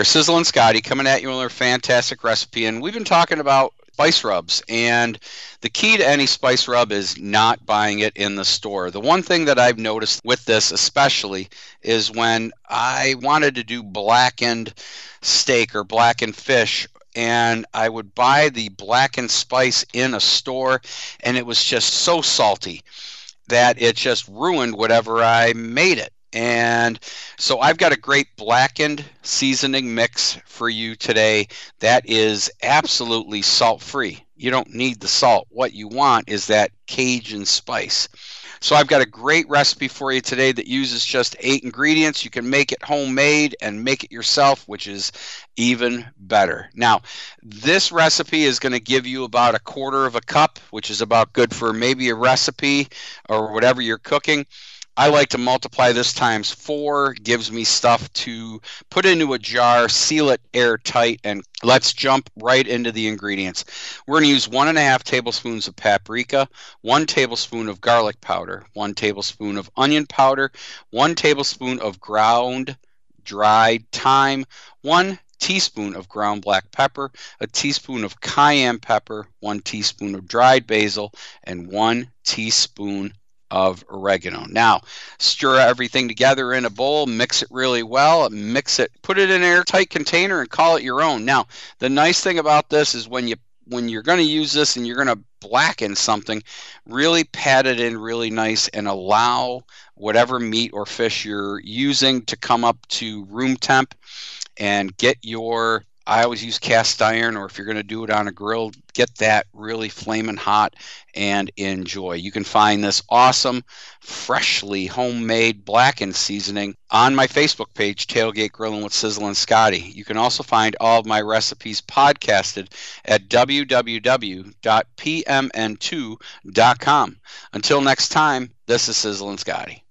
there, Sizzlin Scotty coming at you with another fantastic recipe. And we've been talking about spice rubs. And the key to any spice rub is not buying it in the store. The one thing that I've noticed with this, especially, is when I wanted to do blackened steak or blackened fish and I would buy the blackened spice in a store, and it was just so salty that it just ruined whatever I made it. And so I've got a great blackened seasoning mix for you today that is absolutely salt free. You don't need the salt. What you want is that Cajun spice. So I've got a great recipe for you today that uses just eight ingredients. You can make it homemade and make it yourself, which is even better. Now, this recipe is going to give you about a quarter of a cup, which is about good for maybe a recipe or whatever you're cooking. I like to multiply this times four, gives me stuff to put into a jar, seal it airtight, and let's jump right into the ingredients. We're going to use one and a half tablespoons of paprika, one tablespoon of garlic powder, one tablespoon of onion powder, one tablespoon of ground dried thyme, one teaspoon of ground black pepper, a teaspoon of cayenne pepper, one teaspoon of dried basil, and one teaspoon of oregano. Now, stir everything together in a bowl, mix it really well, mix it, put it in an airtight container and call it your own. Now, the nice thing about this is when you when you're going to use this and you're going to blacken something, really pat it in really nice and allow whatever meat or fish you're using to come up to room temp and get your I always use cast iron, or if you're going to do it on a grill, get that really flaming hot and enjoy. You can find this awesome, freshly homemade blackened seasoning on my Facebook page, Tailgate Grilling with Sizzlin Scotty. You can also find all of my recipes podcasted at www.pmn2.com. Until next time, this is Sizzlin Scotty.